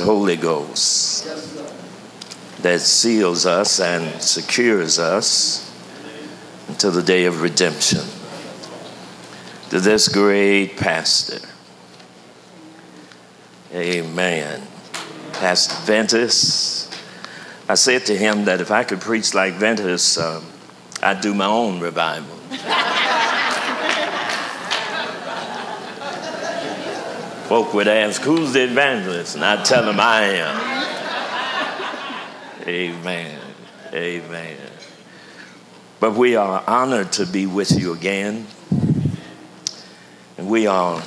Holy Ghost that seals us and secures us until the day of redemption. To this great pastor, amen. Pastor Ventus, I said to him that if I could preach like Ventus, um, I'd do my own revival. Folk would ask, Who's the evangelist? And I'd tell them I am. Amen. Amen. But we are honored to be with you again. And we are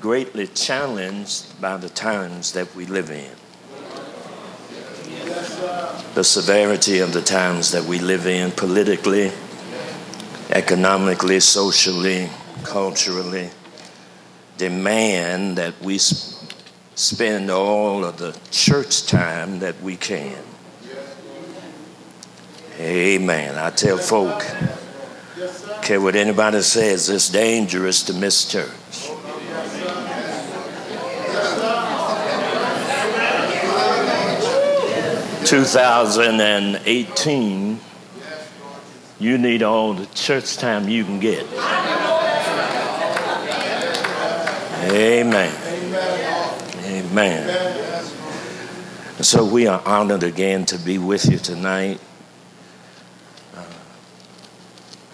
greatly challenged by the times that we live in. The severity of the times that we live in politically, economically, socially, culturally demand that we spend all of the church time that we can. Amen. I tell folk, care what anybody says, it's dangerous to miss church. Two thousand and eighteen, you need all the church time you can get. Amen. Amen. Amen. So we are honored again to be with you tonight. Uh,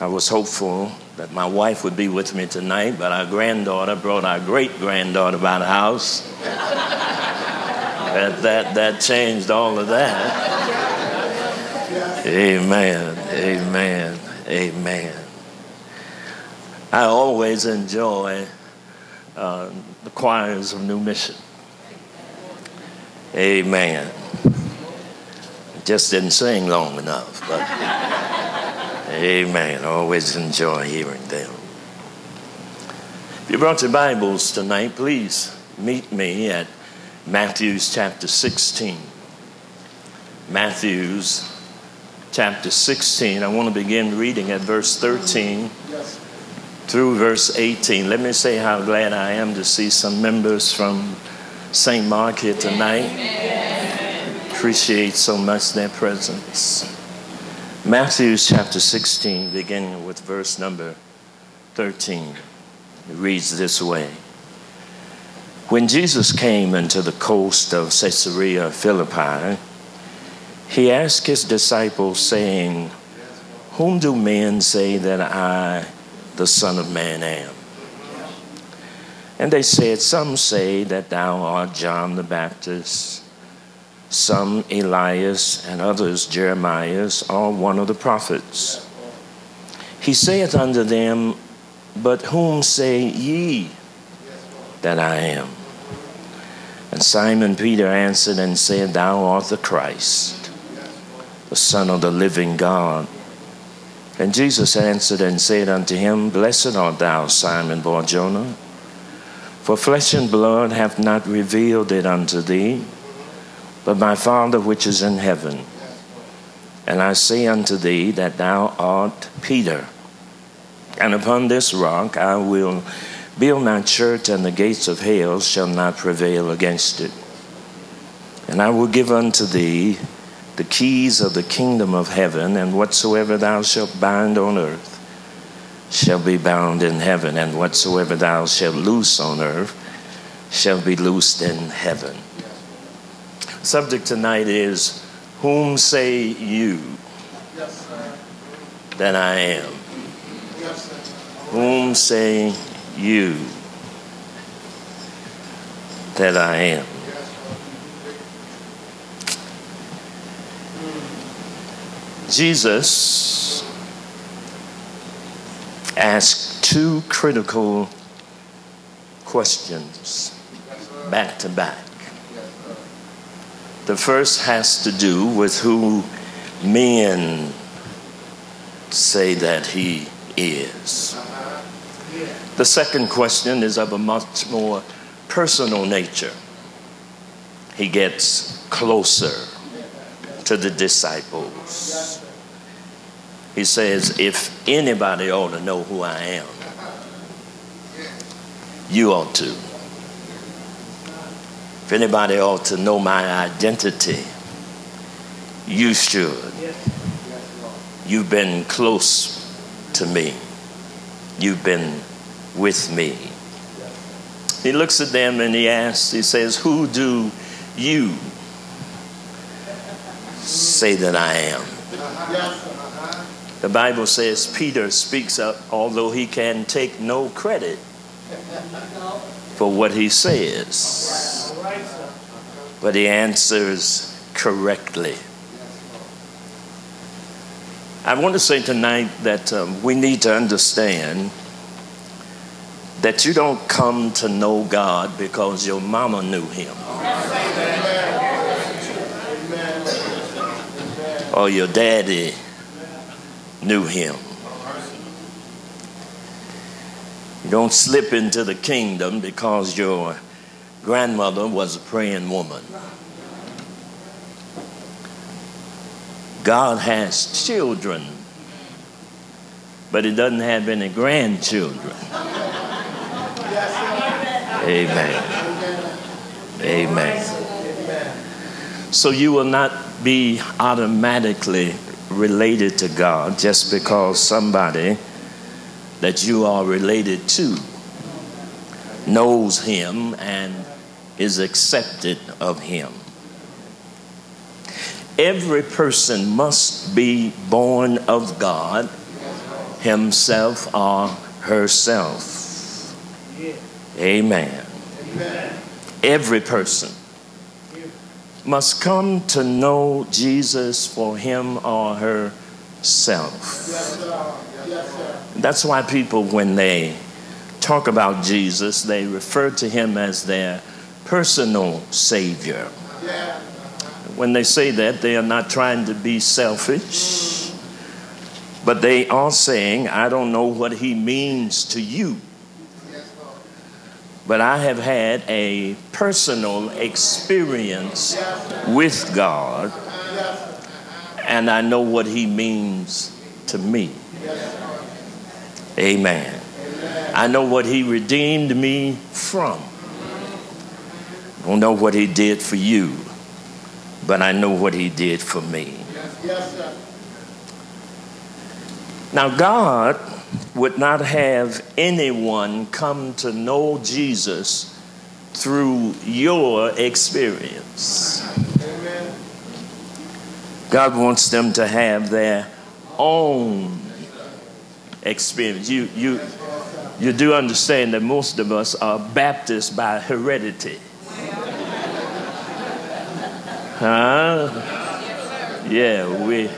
I was hopeful that my wife would be with me tonight, but our granddaughter brought our great granddaughter by the house. that, that, that changed all of that. Amen. Amen. Amen. I always enjoy uh, the choirs of New Mission. Amen. Just didn't sing long enough, but amen. Always enjoy hearing them. If you brought your Bibles tonight, please meet me at Matthew's chapter 16. Matthew's chapter 16. I want to begin reading at verse 13 through verse 18. Let me say how glad I am to see some members from St. Mark here tonight. Amen. Appreciate so much their presence. Matthew chapter 16, beginning with verse number 13. It reads this way When Jesus came into the coast of Caesarea Philippi, he asked his disciples, saying, Whom do men say that I the Son of Man am. And they said, Some say that thou art John the Baptist, some Elias, and others Jeremiah, or one of the prophets. He saith unto them, But whom say ye that I am? And Simon Peter answered and said, Thou art the Christ, the Son of the living God. And Jesus answered and said unto him, Blessed art thou, Simon Barjona, for flesh and blood hath not revealed it unto thee, but my Father which is in heaven. And I say unto thee that thou art Peter, and upon this rock I will build my church, and the gates of hell shall not prevail against it. And I will give unto thee the keys of the kingdom of heaven, and whatsoever thou shalt bind on earth shall be bound in heaven, and whatsoever thou shalt loose on earth shall be loosed in heaven. Subject tonight is Whom say you that I am? Whom say you that I am? Jesus asked two critical questions back to back. The first has to do with who men say that he is. The second question is of a much more personal nature. He gets closer to the disciples. He says, If anybody ought to know who I am, you ought to. If anybody ought to know my identity, you should. You've been close to me. You've been with me. He looks at them and he asks, he says, Who do you say that I am? The Bible says Peter speaks up, although he can take no credit for what he says, but he answers correctly. I want to say tonight that um, we need to understand that you don't come to know God because your mama knew him. Or your daddy knew him. You don't slip into the kingdom because your grandmother was a praying woman. God has children, but He doesn't have any grandchildren. Amen. Amen. So you will not be automatically related to God just because somebody that you are related to knows Him and is accepted of Him. Every person must be born of God, himself or herself. Amen. Every person must come to know Jesus for him or herself. That's why people, when they talk about Jesus, they refer to him as their personal Savior. When they say that, they are not trying to be selfish, but they are saying, I don't know what he means to you. But I have had a personal experience with God, and I know what he means to me. Amen. I know what he redeemed me from. I don't know what he did for you, but I know what he did for me. Now, God would not have anyone come to know Jesus through your experience. God wants them to have their own experience. You, you, you do understand that most of us are Baptists by heredity. Huh? Yeah, we,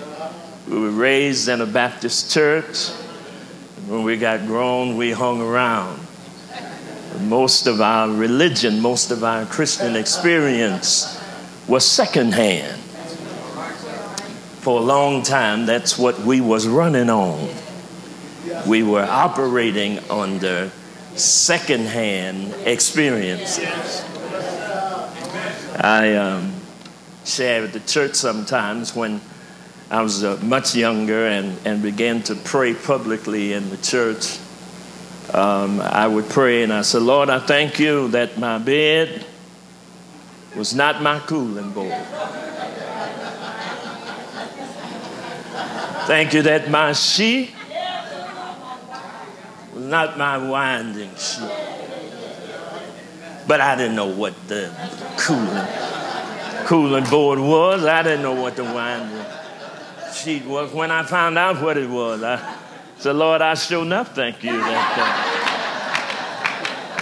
we were raised in a Baptist church. When we got grown, we hung around. Most of our religion, most of our Christian experience was secondhand. For a long time, that's what we was running on. We were operating under secondhand experiences. I um, share at the church sometimes when I was uh, much younger and, and began to pray publicly in the church. Um, I would pray and I said, Lord, I thank you that my bed was not my cooling board. Thank you that my sheet was not my winding sheet. But I didn't know what the cooling cooling board was. I didn't know what the winding sheet was. When I found out what it was, I said, Lord, I sure enough thank you that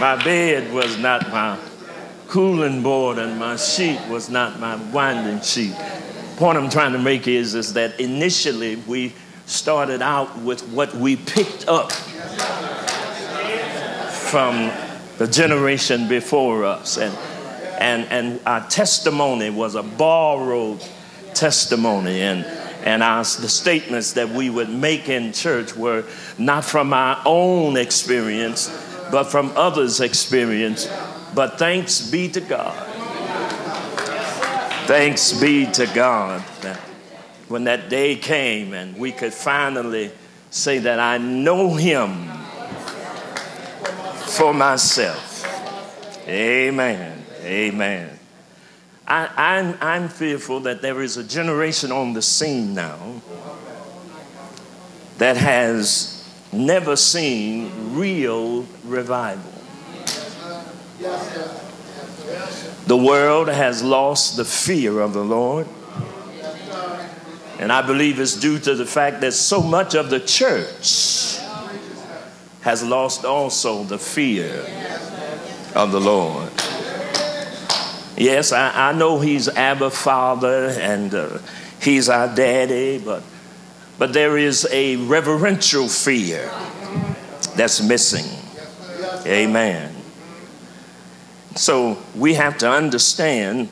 my bed was not my cooling board and my sheet was not my winding sheet. Point I'm trying to make is, is that initially we started out with what we picked up from the generation before us. And and, and our testimony was a borrowed testimony. And, and our, the statements that we would make in church were not from our own experience, but from others' experience. But thanks be to God. Thanks be to God that when that day came and we could finally say that I know Him for myself. Amen. Amen. I, I'm fearful that there is a generation on the scene now that has never seen real revival. The world has lost the fear of the Lord. And I believe it's due to the fact that so much of the church has lost also the fear of the Lord. Yes, I, I know He's Abba Father and uh, He's our daddy, but, but there is a reverential fear that's missing. Amen. So we have to understand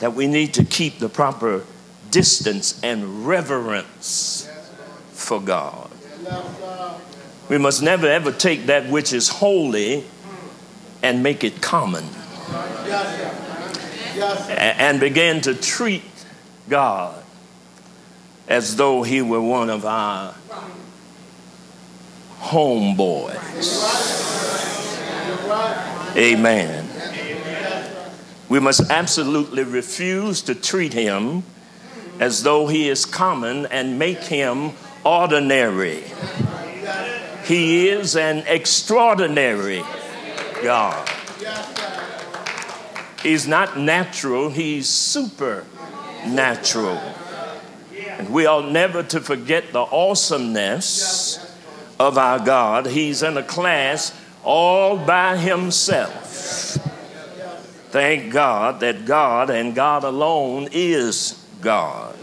that we need to keep the proper distance and reverence for God. We must never ever take that which is holy and make it common and begin to treat God as though he were one of our homeboys. Amen. We must absolutely refuse to treat him as though he is common and make him ordinary. He is an extraordinary God. He's not natural, he's supernatural. And we ought never to forget the awesomeness of our God. He's in a class all by himself. Thank God that God and God alone is God.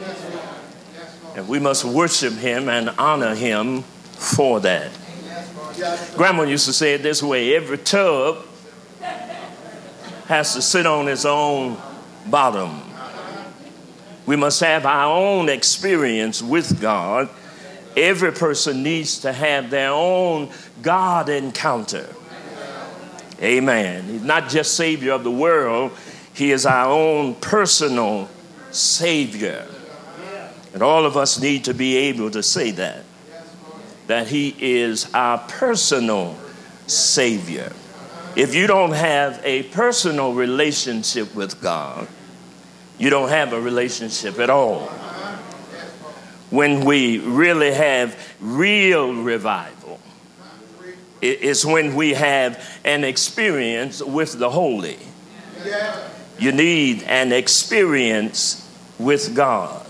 And we must worship him and honor him for that. Grandma used to say it this way every tub has to sit on his own bottom. We must have our own experience with God. Every person needs to have their own God encounter. Amen. He's not just Savior of the world, He is our own personal Savior. And all of us need to be able to say that, that He is our personal Savior. If you don't have a personal relationship with God, you don't have a relationship at all. When we really have real revival, it's when we have an experience with the holy. You need an experience with God.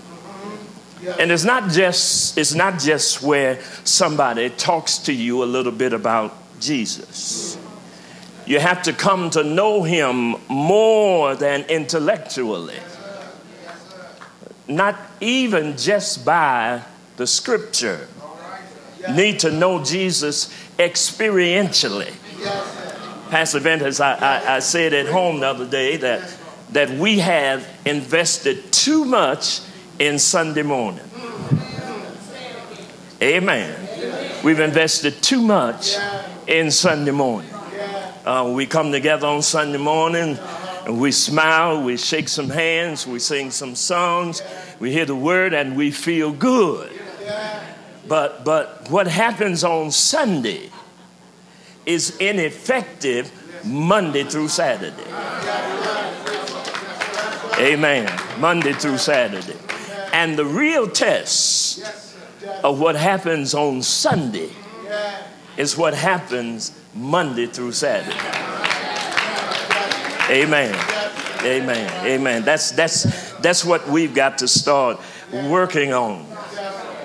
And it's not just it's not just where somebody talks to you a little bit about Jesus. You have to come to know him more than intellectually. Not even just by the scripture. Need to know Jesus experientially. Pastor Ventus, I, I, I said at home the other day that, that we have invested too much in Sunday morning. Amen. We've invested too much in Sunday morning. Uh, we come together on Sunday morning and we smile, we shake some hands, we sing some songs, we hear the word, and we feel good. But, but what happens on Sunday is ineffective Monday through Saturday. Amen. Monday through Saturday. And the real test of what happens on Sunday is what happens Monday through Saturday. Amen. Amen. Amen. That's that's that's what we've got to start working on.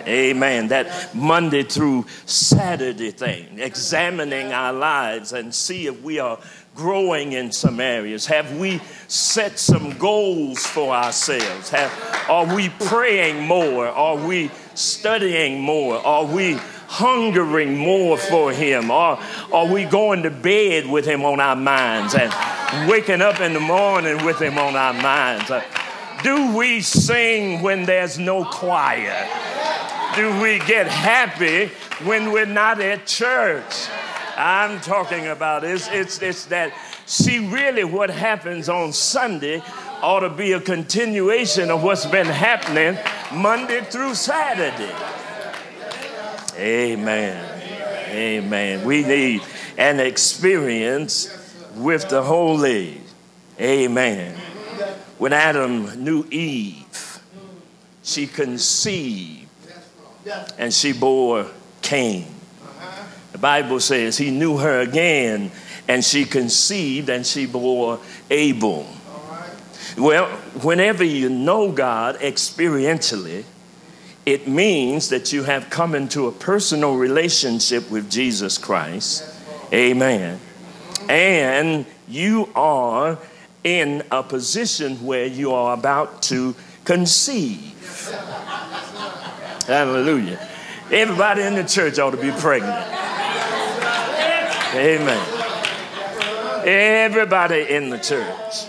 Amen. That Monday through Saturday thing, examining our lives and see if we are growing in some areas. Have we set some goals for ourselves? Have, are we praying more? Are we studying more? Are we hungering more for Him? Or are we going to bed with Him on our minds and waking up in the morning with Him on our minds? Uh, do we sing when there's no choir? Do we get happy when we're not at church? I'm talking about is it's, it's that see really what happens on Sunday ought to be a continuation of what's been happening Monday through Saturday. Amen. Amen. We need an experience with the holy. Amen. When Adam knew Eve, she conceived and she bore Cain. The Bible says he knew her again and she conceived and she bore Abel. Well, whenever you know God experientially, it means that you have come into a personal relationship with Jesus Christ. Amen. And you are in a position where you are about to conceive. Hallelujah. Everybody in the church ought to be pregnant. Amen. Everybody in the church.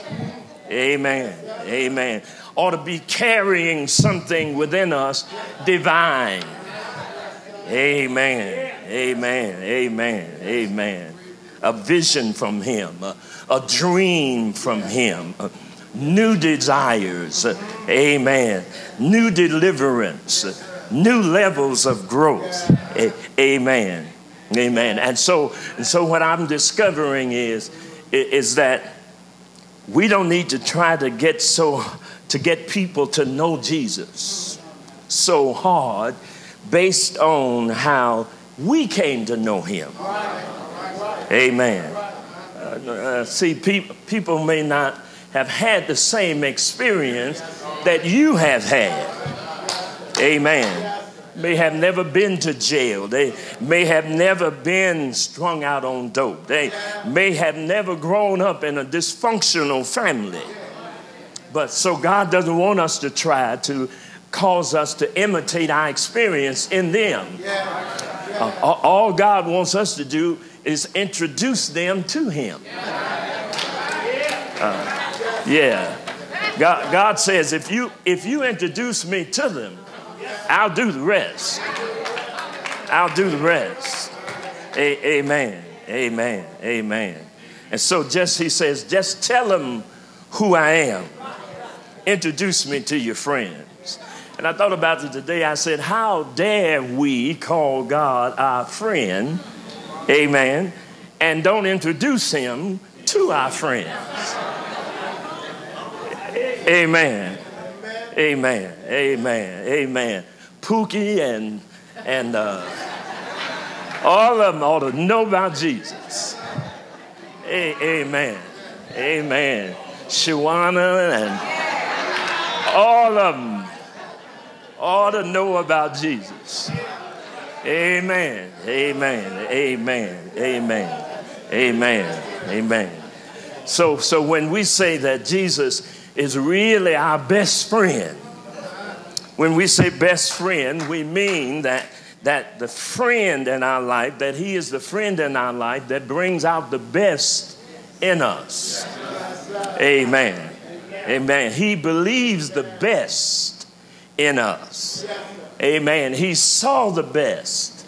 Amen. Amen. Ought to be carrying something within us divine. Amen. Amen. Amen. Amen. A vision from Him, a, a dream from Him, new desires. Amen. New deliverance, new levels of growth. Amen. Amen. And so, and so what I'm discovering is, is that we don't need to try to get so to get people to know Jesus so hard based on how we came to know him. Amen. Uh, see, pe- people may not have had the same experience that you have had. Amen may have never been to jail. They may have never been strung out on dope. They may have never grown up in a dysfunctional family. But so God doesn't want us to try to cause us to imitate our experience in them. Uh, all God wants us to do is introduce them to Him. Uh, yeah. God, God says, if you if you introduce me to them, I'll do the rest. I'll do the rest. A- amen. Amen. Amen. And so just he says, just tell them who I am. Introduce me to your friends. And I thought about it today. I said, how dare we call God our friend? Amen. And don't introduce him to our friends. Amen. Amen. Amen. Amen. Pookie and and uh, all of them ought to know about Jesus. A- amen. Amen. Shawana and all of them ought to know about Jesus. Amen. Amen. Amen. Amen. Amen. Amen. So so when we say that Jesus is really our best friend. When we say best friend, we mean that, that the friend in our life, that he is the friend in our life that brings out the best in us. Amen. Amen. He believes the best in us. Amen. He saw the best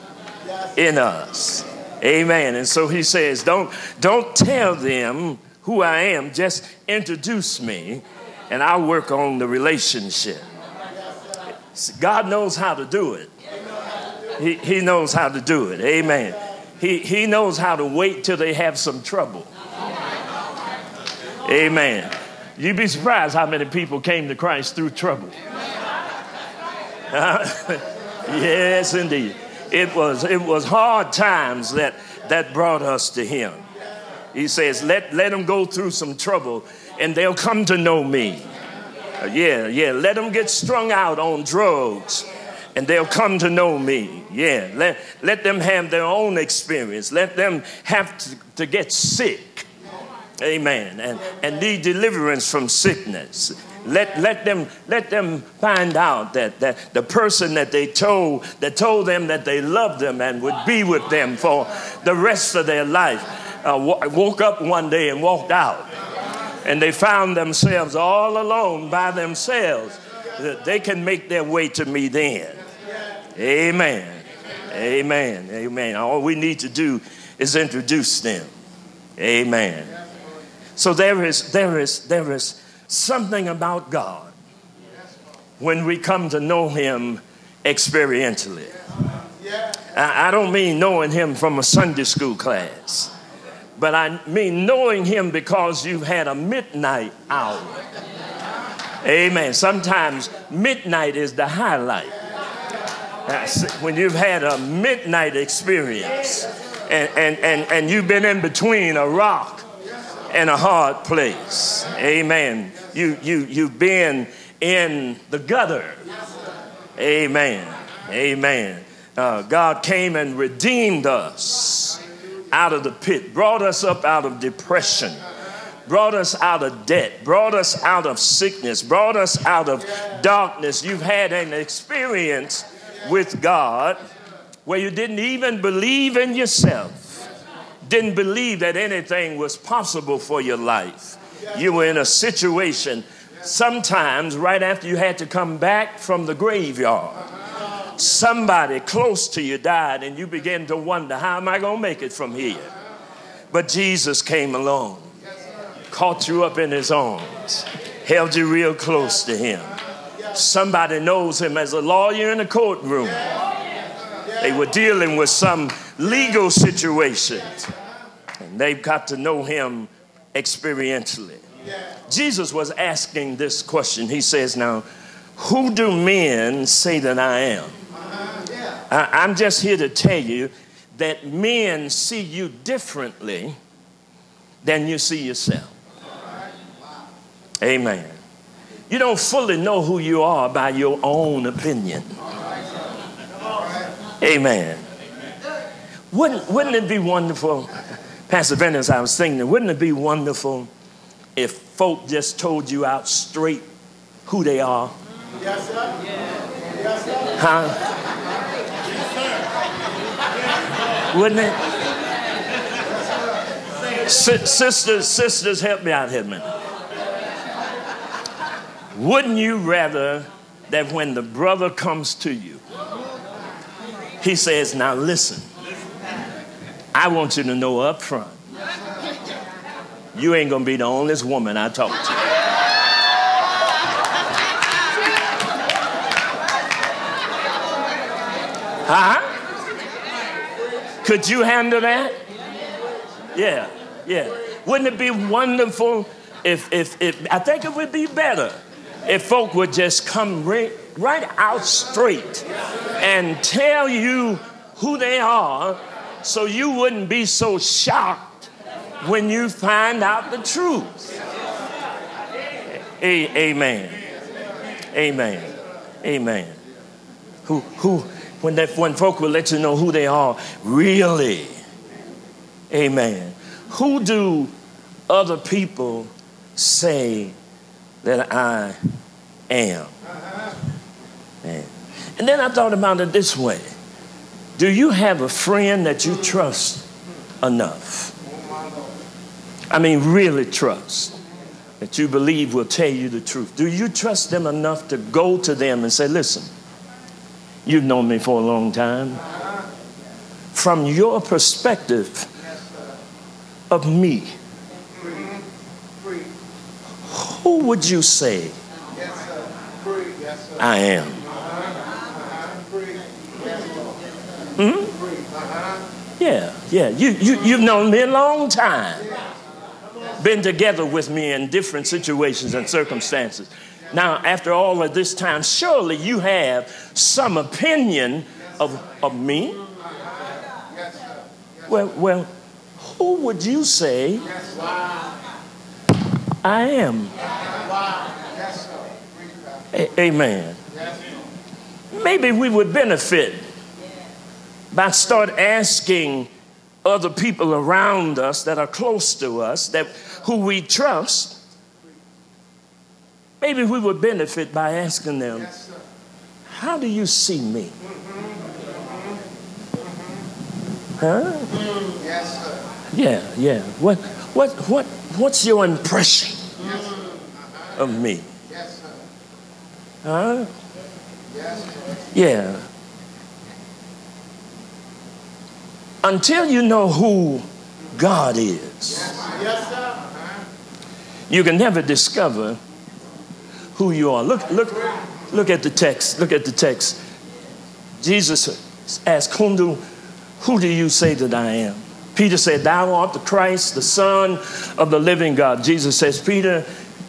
in us. Amen. And so he says, don't, don't tell them who I am, just introduce me and I'll work on the relationship. God knows how to do it. He, he knows how to do it. Amen. He, he knows how to wait till they have some trouble. Amen. You'd be surprised how many people came to Christ through trouble. yes, indeed. It was, it was hard times that, that brought us to Him. He says, let, let them go through some trouble and they'll come to know me. Uh, yeah, yeah. Let them get strung out on drugs and they'll come to know me. Yeah, let, let them have their own experience. Let them have to, to get sick. Amen. And, and need deliverance from sickness. Let, let, them, let them find out that, that the person that they told, that told them that they loved them and would be with them for the rest of their life, uh, woke up one day and walked out. And they found themselves all alone by themselves. They can make their way to me then. Amen. Amen. Amen. All we need to do is introduce them. Amen. So there is there is there is something about God when we come to know him experientially. I don't mean knowing him from a Sunday school class but I mean knowing him because you've had a midnight hour. Amen. Sometimes midnight is the highlight. When you've had a midnight experience and, and, and, and you've been in between a rock and a hard place. Amen. You, you, you've been in the gutter. Amen. Amen. Uh, God came and redeemed us out of the pit, brought us up out of depression, brought us out of debt, brought us out of sickness, brought us out of darkness. You've had an experience with God where you didn't even believe in yourself, didn't believe that anything was possible for your life. You were in a situation sometimes right after you had to come back from the graveyard. Somebody close to you died, and you began to wonder, how am I going to make it from here? But Jesus came along, caught you up in his arms, held you real close to him. Somebody knows him as a lawyer in a courtroom. They were dealing with some legal situations, they've got to know him experientially. Jesus was asking this question. He says, Now, who do men say that I am? I, am just here to tell you that men see you differently than you see yourself. Amen. You don't fully know who you are by your own opinion. Amen. Wouldn't, wouldn't it be wonderful, Pastor Venice, I was thinking, wouldn't it be wonderful if folk just told you out straight who they are? Yes, sir. Yes, sir. Huh? Wouldn't it? S- sisters, sisters, help me out here a minute. Wouldn't you rather that when the brother comes to you, he says, Now listen, I want you to know up front, you ain't gonna be the only woman I talk to. Huh? Could you handle that? Yeah, yeah. Wouldn't it be wonderful if, if, if I think it would be better if folk would just come right, right out straight and tell you who they are so you wouldn't be so shocked when you find out the truth. A- amen. Amen. Amen. Who, who, when, that, when folk will let you know who they are, really. Amen. Who do other people say that I am? Man. And then I thought about it this way Do you have a friend that you trust enough? I mean, really trust, that you believe will tell you the truth. Do you trust them enough to go to them and say, listen, You've known me for a long time. From your perspective of me, who would you say I am? Hmm? Yeah, yeah. You, you, you've known me a long time. Been together with me in different situations and circumstances. Now, after all of this time, surely you have some opinion of, of me. Well, well, who would you say I am? A- amen. Maybe we would benefit by start asking other people around us that are close to us that who we trust Maybe we would benefit by asking them, How do you see me? Mm-hmm. Huh? Mm-hmm. Yes, sir. Yeah, yeah. What, what, what, what's your impression of me? Yes, sir. Huh? Yes, sir. Yeah. Until you know who God is, you can never discover who you are. Look, look, look at the text. Look at the text. Jesus asked, Whom do, who do you say that I am? Peter said, Thou art the Christ, the Son of the living God. Jesus says, Peter,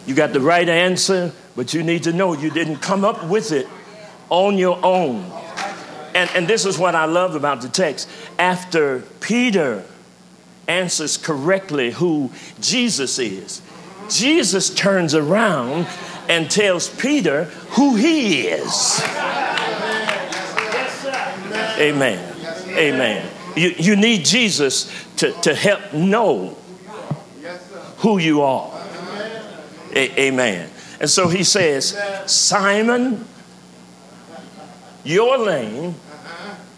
you got the right answer, but you need to know you didn't come up with it on your own. And, and this is what I love about the text. After Peter answers correctly who Jesus is, Jesus turns around and tells Peter who he is. Amen. Amen. You, you need Jesus to, to help know who you are. A- amen. And so he says, Simon, your name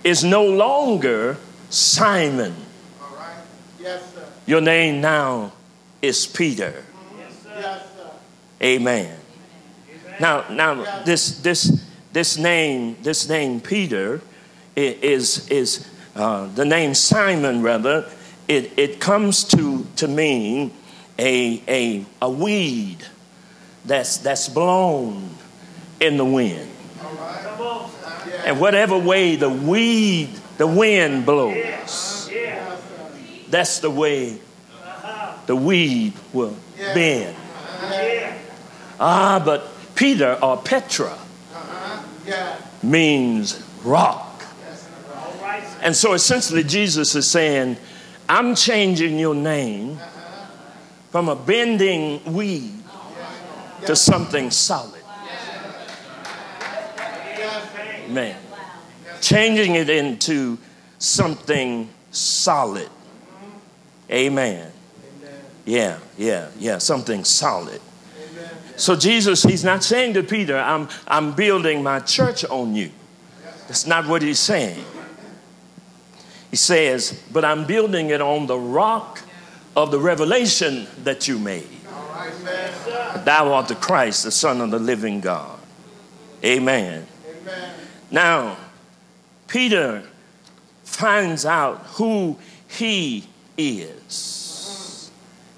is no longer Simon. Your name now is Peter. Yes, Amen. Now, now this this this name this name Peter is is uh, the name Simon rather. It it comes to to mean a a a weed that's that's blown in the wind. And whatever way the weed the wind blows, that's the way the weed will bend. Ah, but Peter or Petra means rock. And so essentially, Jesus is saying, I'm changing your name from a bending weed to something solid. Man. Changing it into something solid. Amen. Yeah, yeah, yeah, something solid. So Jesus, he's not saying to Peter, I'm, I'm building my church on you. That's not what he's saying. He says, but I'm building it on the rock of the revelation that you made. Thou art the Christ, the Son of the living God. Amen. Now, Peter finds out who he is.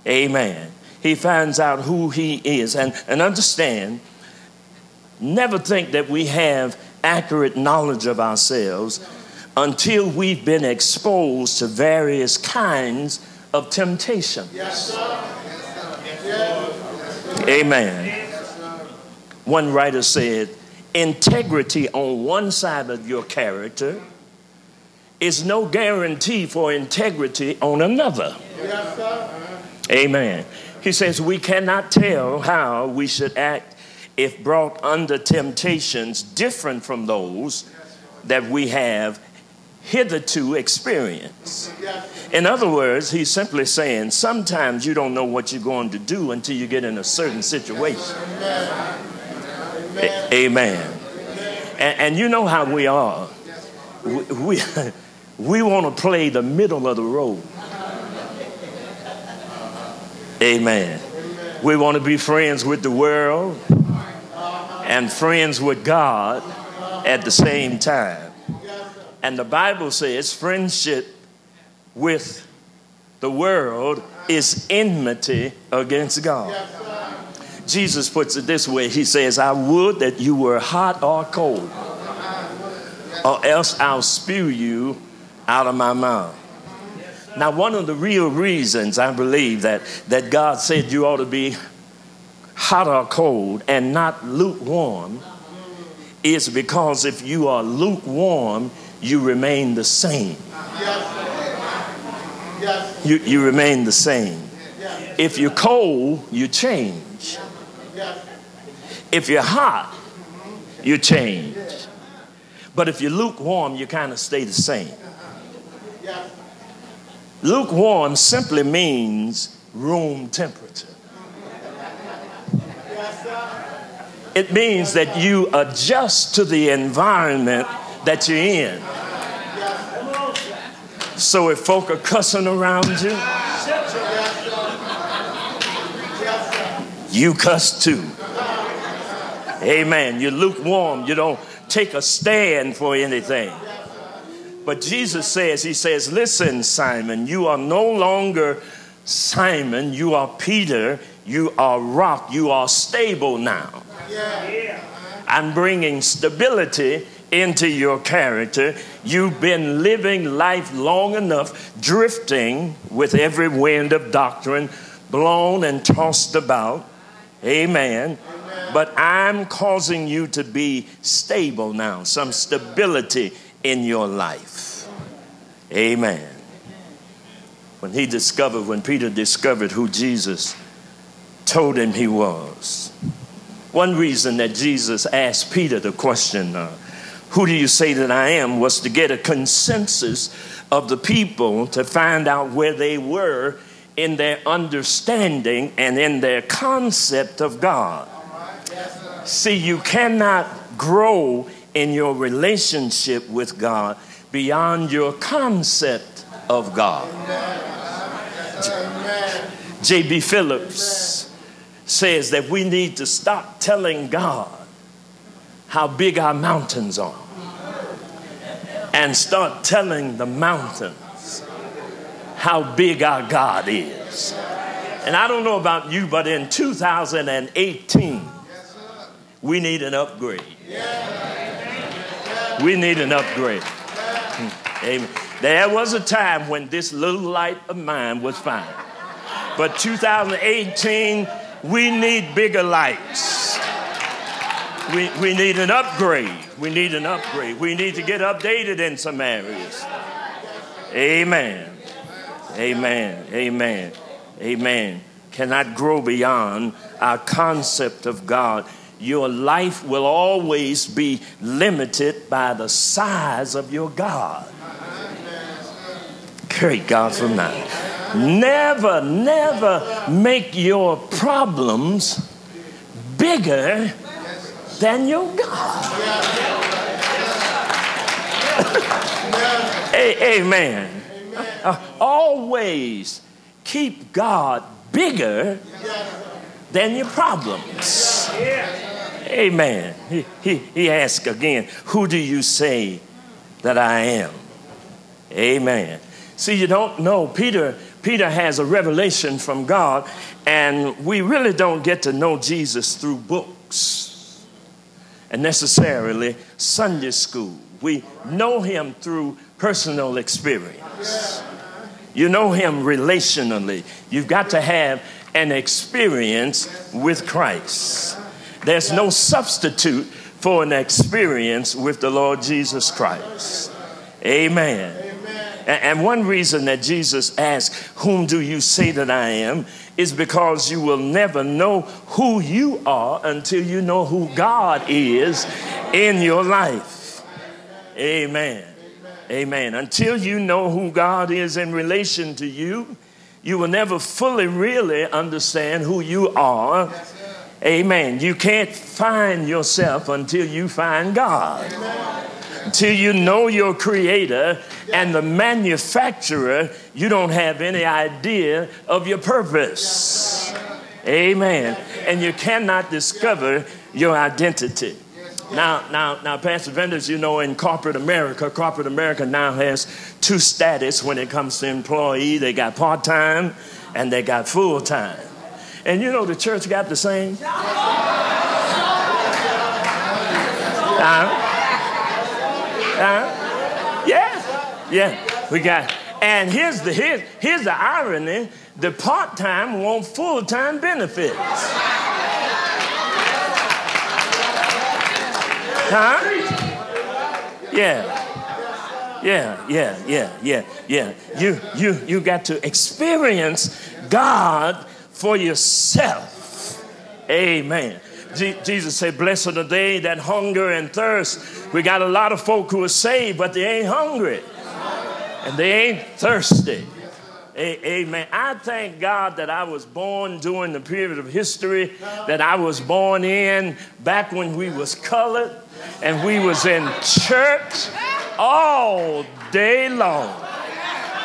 Amen. He finds out who he is. And, and understand, never think that we have accurate knowledge of ourselves until we've been exposed to various kinds of temptations. Yes, Amen. One writer said, integrity on one side of your character is no guarantee for integrity on another. Amen. He says, We cannot tell how we should act if brought under temptations different from those that we have hitherto experienced. In other words, he's simply saying sometimes you don't know what you're going to do until you get in a certain situation. Amen. And, and, you know how we are. We, we, we want to play the middle of the road. Amen. We want to be friends with the world and friends with God at the same time. And the Bible says friendship with the world is enmity against God. Jesus puts it this way He says, I would that you were hot or cold, or else I'll spew you out of my mouth. Now, one of the real reasons I believe that, that God said you ought to be hot or cold and not lukewarm is because if you are lukewarm, you remain the same. You, you remain the same. If you're cold, you change. If you're hot, you change. But if you're lukewarm, you kind of stay the same. Lukewarm simply means room temperature. It means that you adjust to the environment that you're in. So if folk are cussing around you, you cuss too. Amen. You're lukewarm. You don't take a stand for anything. But Jesus says, He says, Listen, Simon, you are no longer Simon, you are Peter, you are rock, you are stable now. I'm bringing stability into your character. You've been living life long enough, drifting with every wind of doctrine, blown and tossed about. Amen. But I'm causing you to be stable now, some stability in your life. Amen. When he discovered, when Peter discovered who Jesus told him he was. One reason that Jesus asked Peter the question, uh, Who do you say that I am? was to get a consensus of the people to find out where they were in their understanding and in their concept of God. See, you cannot grow in your relationship with God beyond your concept of God. J.B. Phillips says that we need to stop telling God how big our mountains are and start telling the mountains how big our God is. And I don't know about you, but in 2018, we need an upgrade. We need an upgrade. Hmm. Amen. There was a time when this little light of mine was fine. But 2018, we need bigger lights. We, we need an upgrade. We need an upgrade. We need to get updated in some areas. Amen. Amen. Amen. Amen. Cannot grow beyond our concept of God. Your life will always be limited by the size of your God. Great God from that. Never, never make your problems bigger than your God. Amen. Uh, always keep God bigger than your problems. Amen. He, he, he asked again, Who do you say that I am? Amen. See, you don't know. Peter Peter has a revelation from God, and we really don't get to know Jesus through books and necessarily Sunday school. We know him through personal experience. You know him relationally. You've got to have an experience with Christ. There's no substitute for an experience with the Lord Jesus Christ. Amen. And one reason that Jesus asked, Whom do you say that I am? is because you will never know who you are until you know who God is in your life. Amen. Amen. Until you know who God is in relation to you, you will never fully really understand who you are. Amen. You can't find yourself until you find God till you know your creator and the manufacturer, you don't have any idea of your purpose. Amen. And you cannot discover your identity. Now, now, now, Pastor Vendors, you know, in corporate America, corporate America now has two status when it comes to employee. They got part time and they got full time. And you know, the church got the same. Uh, uh, yeah, yeah, we got. And here's the here's, here's the irony: the part time want full time benefits. Huh? Yeah. Yeah, yeah, yeah, yeah, yeah. You you you got to experience God for yourself. Amen. Jesus said, Blessed are the day that hunger and thirst. We got a lot of folk who are saved, but they ain't hungry and they ain't thirsty. Amen. I thank God that I was born during the period of history that I was born in back when we was colored and we was in church all day long.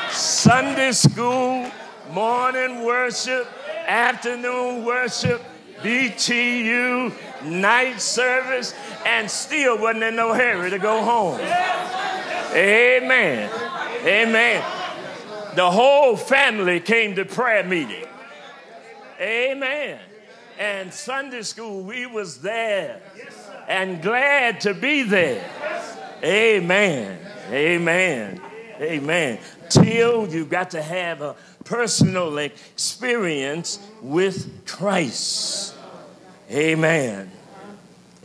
Sunday school, morning worship, afternoon worship, BTU, night service, and still wasn't in no hurry to go home. Amen. Amen. The whole family came to prayer meeting. Amen. And Sunday school, we was there. and glad to be there. Amen. Amen. Amen. Till you've got to have a personal experience with Christ. Amen.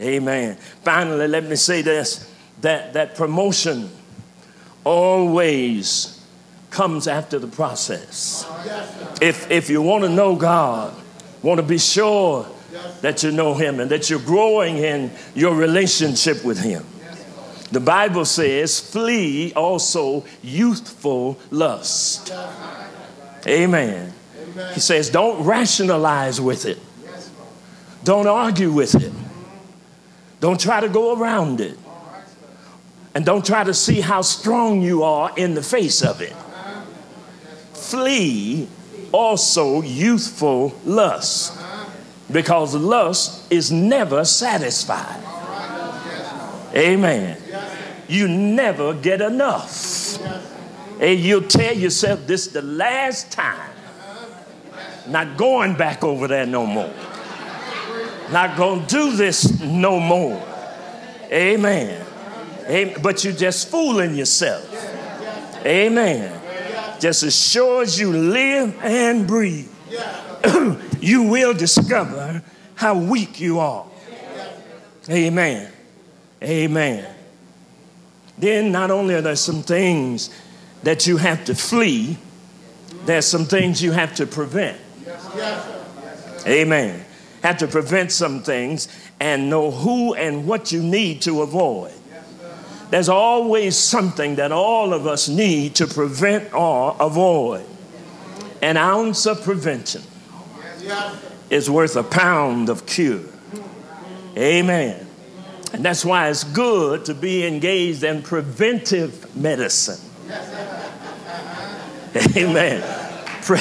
Amen. Finally, let me say this that, that promotion always comes after the process. If, if you want to know God, want to be sure that you know Him and that you're growing in your relationship with Him, the Bible says, flee also youthful lust. Amen. He says, don't rationalize with it, don't argue with it, don't try to go around it, and don't try to see how strong you are in the face of it. Flee also youthful lust because lust is never satisfied. Amen you never get enough. And you'll tell yourself this is the last time. Not going back over there no more. Not going to do this no more. Amen. Amen. But you're just fooling yourself. Amen. Just as sure as you live and breathe, you will discover how weak you are. Amen. Amen then not only are there some things that you have to flee, there's some things you have to prevent. Amen. Have to prevent some things and know who and what you need to avoid. There's always something that all of us need to prevent or avoid. An ounce of prevention is worth a pound of cure. Amen. And that's why it's good to be engaged in preventive medicine. Amen. Pre-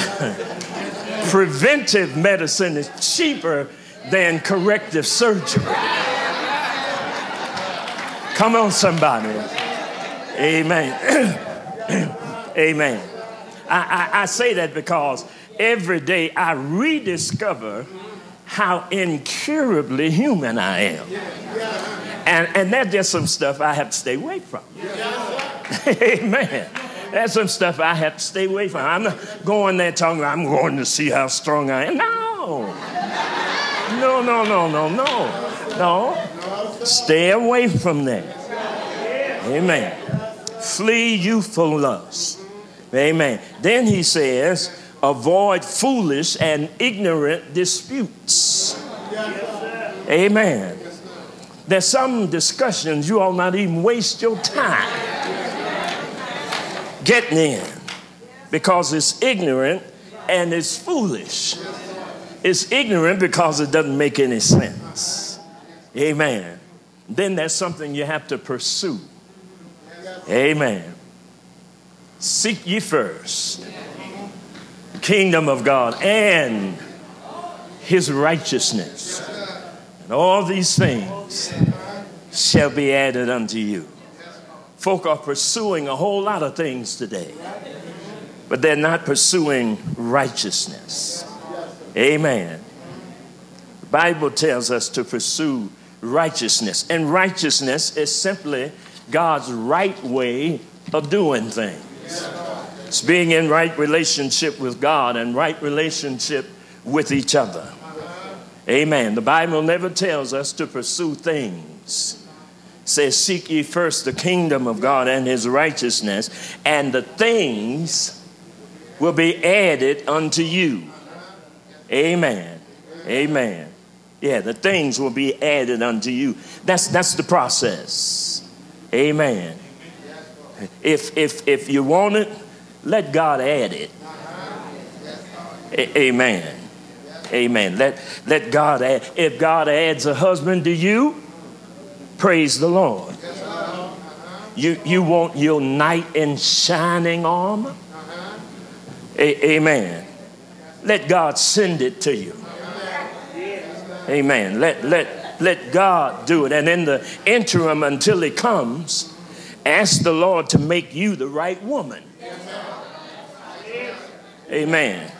preventive medicine is cheaper than corrective surgery. Come on, somebody. Amen. Amen. I, I, I, say that because every day I rediscover how incurably human I am. And, and that's just some stuff I have to stay away from. Amen. That's some stuff I have to stay away from. I'm not going there talking, I'm going to see how strong I am. No. No, no, no, no, no. No. Stay away from that. Amen. Flee youthful lust. Amen. Then he says, avoid foolish and ignorant disputes. Amen. There's some discussions you ought not even waste your time getting in because it's ignorant and it's foolish. It's ignorant because it doesn't make any sense. Amen. Then that's something you have to pursue. Amen. Seek ye first the kingdom of God and his righteousness. And all these things shall be added unto you. Folk are pursuing a whole lot of things today, but they're not pursuing righteousness. Amen. The Bible tells us to pursue righteousness, and righteousness is simply God's right way of doing things. It's being in right relationship with God and right relationship with each other. Amen. The Bible never tells us to pursue things. It says, Seek ye first the kingdom of God and his righteousness, and the things will be added unto you. Amen. Amen. Yeah, the things will be added unto you. That's that's the process. Amen. If if if you want it, let God add it. A- amen. Amen. Let, let God add. If God adds a husband to you, praise the Lord. You, you want your knight in shining armor? A- amen. Let God send it to you. Amen. Let, let, let God do it. And in the interim, until He comes, ask the Lord to make you the right woman. Amen.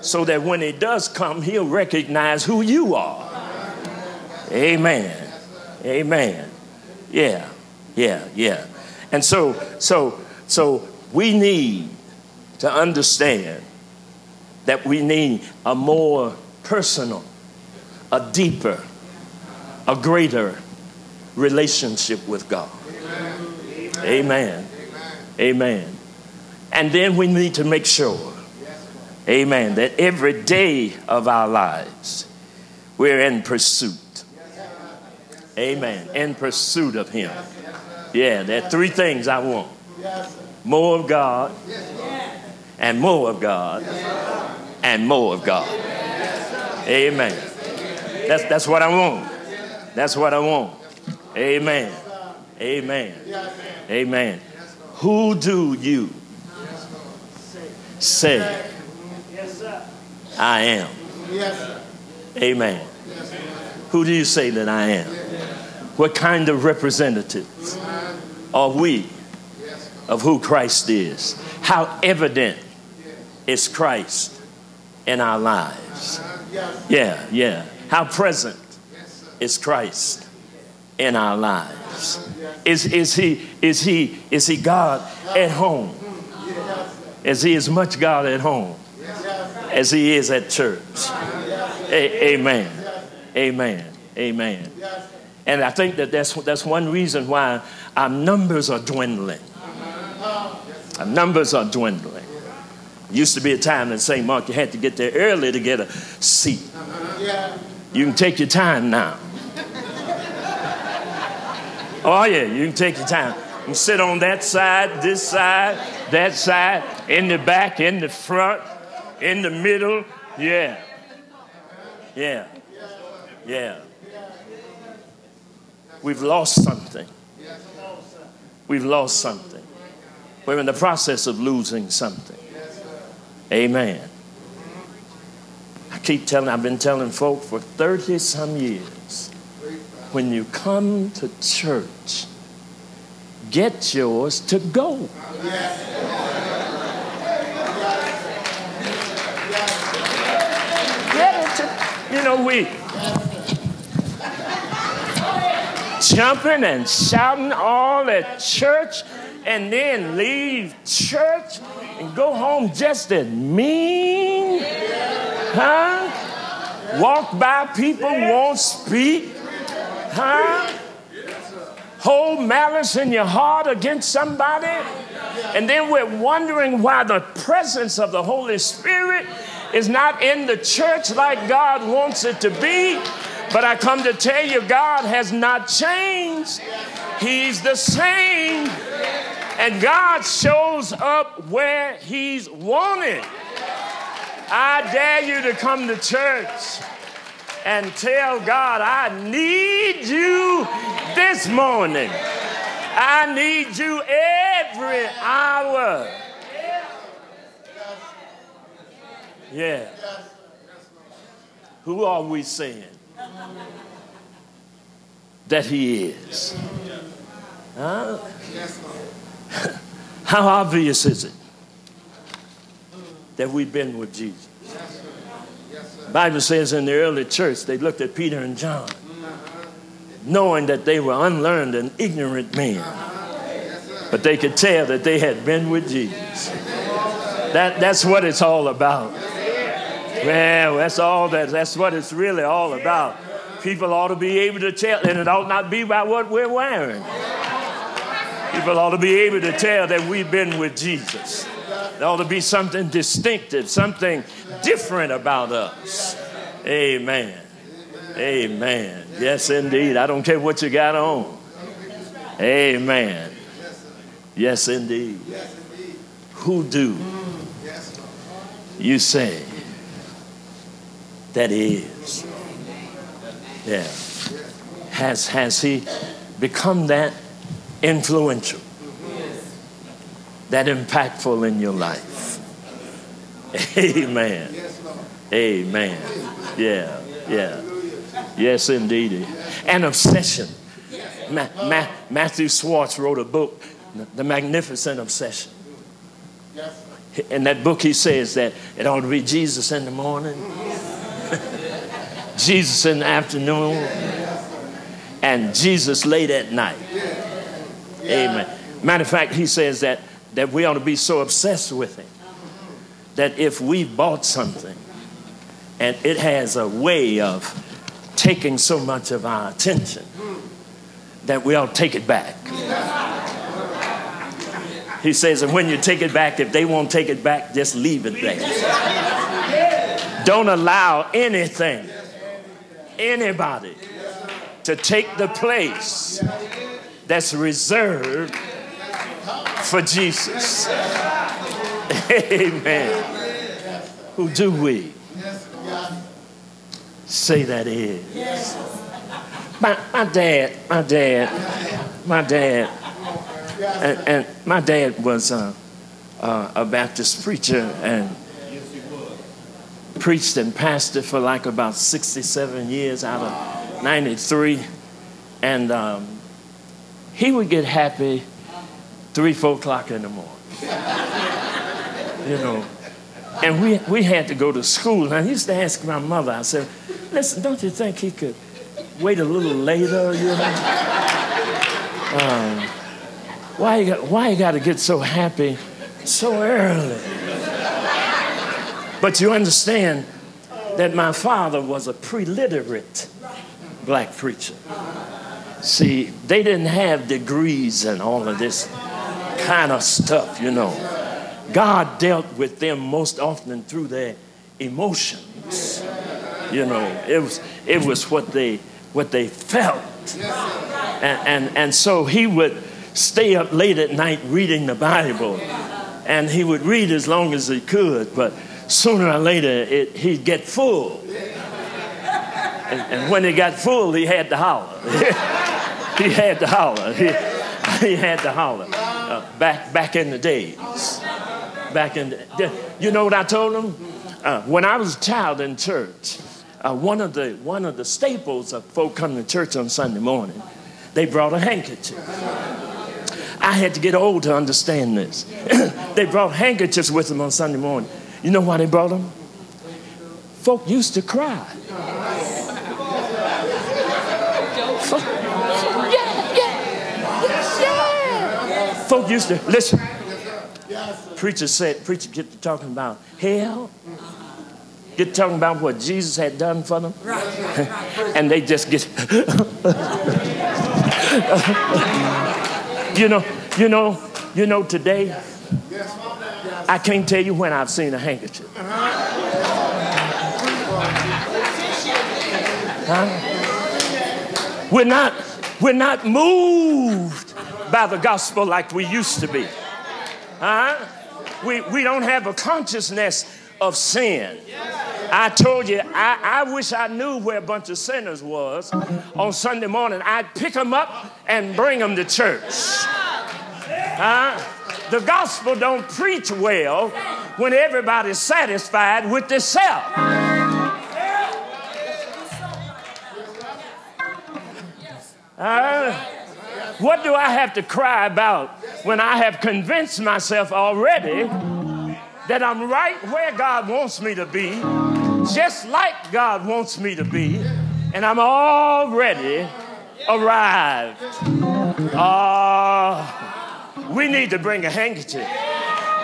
So that when he does come, he'll recognize who you are. Amen. Amen. Yeah, yeah, yeah. And so, so, so we need to understand that we need a more personal, a deeper, a greater relationship with God. Amen. Amen. And then we need to make sure, amen, that every day of our lives we're in pursuit. Amen. In pursuit of Him. Yeah, there are three things I want more of God, and more of God, and more of God. Amen. That's, that's what I want. That's what I want. Amen. Amen. Amen. Who do you say I am? Amen. Who do you say that I am? What kind of representatives are we of who Christ is? How evident is Christ in our lives? Yeah, yeah. How present is Christ in our lives? Is, is, he, is, he, is he God at home? Is he as much God at home as he is at church? A- amen. Amen. Amen. And I think that that's, that's one reason why our numbers are dwindling. Our numbers are dwindling. Used to be a time in St. Mark you had to get there early to get a seat. You can take your time now. Oh, yeah, you can take your time. You sit on that side, this side, that side, in the back, in the front, in the middle. Yeah. Yeah. Yeah. We've lost something. We've lost something. We're in the process of losing something. Amen. I keep telling, I've been telling folk for 30 some years when you come to church, get yours to go. Get it to, you know, we jumping and shouting all at church and then leave church and go home just as mean? Huh? Walk by people, won't speak? Huh? Hold malice in your heart against somebody? And then we're wondering why the presence of the Holy Spirit is not in the church like God wants it to be. But I come to tell you, God has not changed. He's the same. And God shows up where He's wanted. I dare you to come to church and tell God, I need you this morning. I need you every hour. Yeah. Who are we saying that He is? Huh? How obvious is it that we've been with Jesus? The Bible says in the early church they looked at Peter and John, knowing that they were unlearned and ignorant men, but they could tell that they had been with Jesus. That, that's what it's all about. Well, that's all that, that's what it's really all about. People ought to be able to tell, and it ought not be by what we're wearing. People ought to be able to tell that we've been with Jesus. There ought to be something distinctive, something different about us. Amen. Amen. Yes, indeed. I don't care what you got on. Amen. Yes, indeed. Who do you say that is? Yeah. Has, has he become that influential, that impactful in your life? Amen. Amen. Yeah, yeah. Yes, indeed. An obsession. Ma- Ma- Matthew Schwartz wrote a book, The Magnificent Obsession. In that book, he says that it ought to be Jesus in the morning, Jesus in the afternoon, and Jesus late at night. Amen. Matter of fact, he says that, that we ought to be so obsessed with it that if we bought something and it has a way of taking so much of our attention that we ought to take it back. He says, and when you take it back, if they won't take it back, just leave it there. Don't allow anything, anybody, to take the place that's reserved for Jesus. Amen. Who do we say that is? My, my dad, my dad, my dad, and, and my dad was uh, a Baptist preacher and preached and pastored for like about 67 years out of 93. And um, he would get happy three, four o'clock in the morning. you know. And we, we had to go to school. And I used to ask my mother, I said, listen, don't you think he could wait a little later, you know? Um, why you got, why you got to get so happy so early? But you understand that my father was a pre-literate black preacher. See, they didn't have degrees and all of this kind of stuff, you know. God dealt with them most often through their emotions. You know, it was it was what they what they felt. And, and, and so he would stay up late at night reading the Bible. And he would read as long as he could, but sooner or later it, he'd get full. And, and, when he got full, he had to holler. he had to holler. He, he had to holler. Uh, back, back in the days. Back in the, you know what I told him? Uh, when I was a child in church, uh, one, of the, one of the staples of folk coming to church on Sunday morning, they brought a handkerchief. I had to get old to understand this. they brought handkerchiefs with them on Sunday morning. You know why they brought them? Folk used to cry. Folk used to listen. Preacher said, preacher get to talking about hell. Get talking about what Jesus had done for them. and they just get you know, you know, you know, today, I can't tell you when I've seen a handkerchief. Huh? We're not, we're not moved by the gospel like we used to be. Huh? We, we don't have a consciousness of sin. I told you, I, I wish I knew where a bunch of sinners was on Sunday morning. I'd pick them up and bring them to church. Huh? the gospel don't preach well when everybody's satisfied with themselves. Uh, what do I have to cry about when I have convinced myself already that I'm right where God wants me to be, just like God wants me to be, and I'm already arrived? Uh, we need to bring a handkerchief.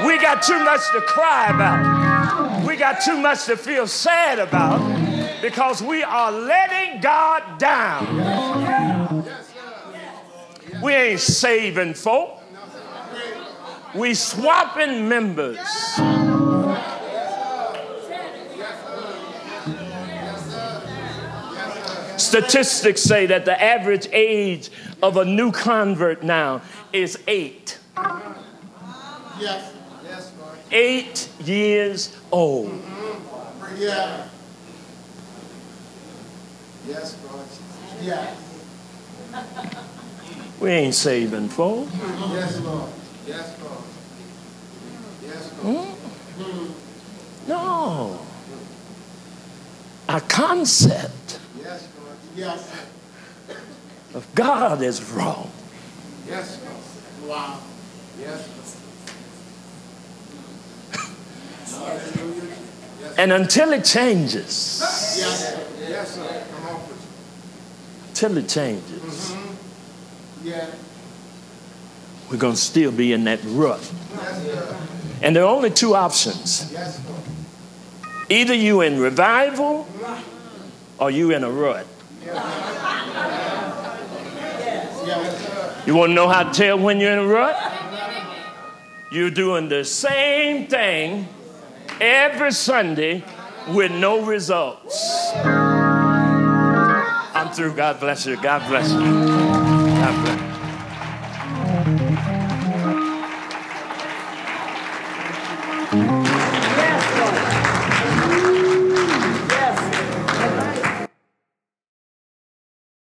We got too much to cry about. We got too much to feel sad about because we are letting God down. We ain't saving folk. We swapping members. Statistics say that the average age of a new convert now is eight. Eight years old. Yeah. Yes, Lord. Yeah. We ain't saving folk. Yes, Lord. Yes, Lord. Yes, Lord. Hmm? No. A concept yes, Lord. Yes. of God is wrong. Yes, Lord. Wow. Yes. and until it changes, yes. Yes, until it changes, mm-hmm. Yeah. we're going to still be in that rut. And there are only two options. Either you in revival or you in a rut. You want to know how to tell when you're in a rut? You're doing the same thing every Sunday with no results. I'm through. God bless you. God bless you.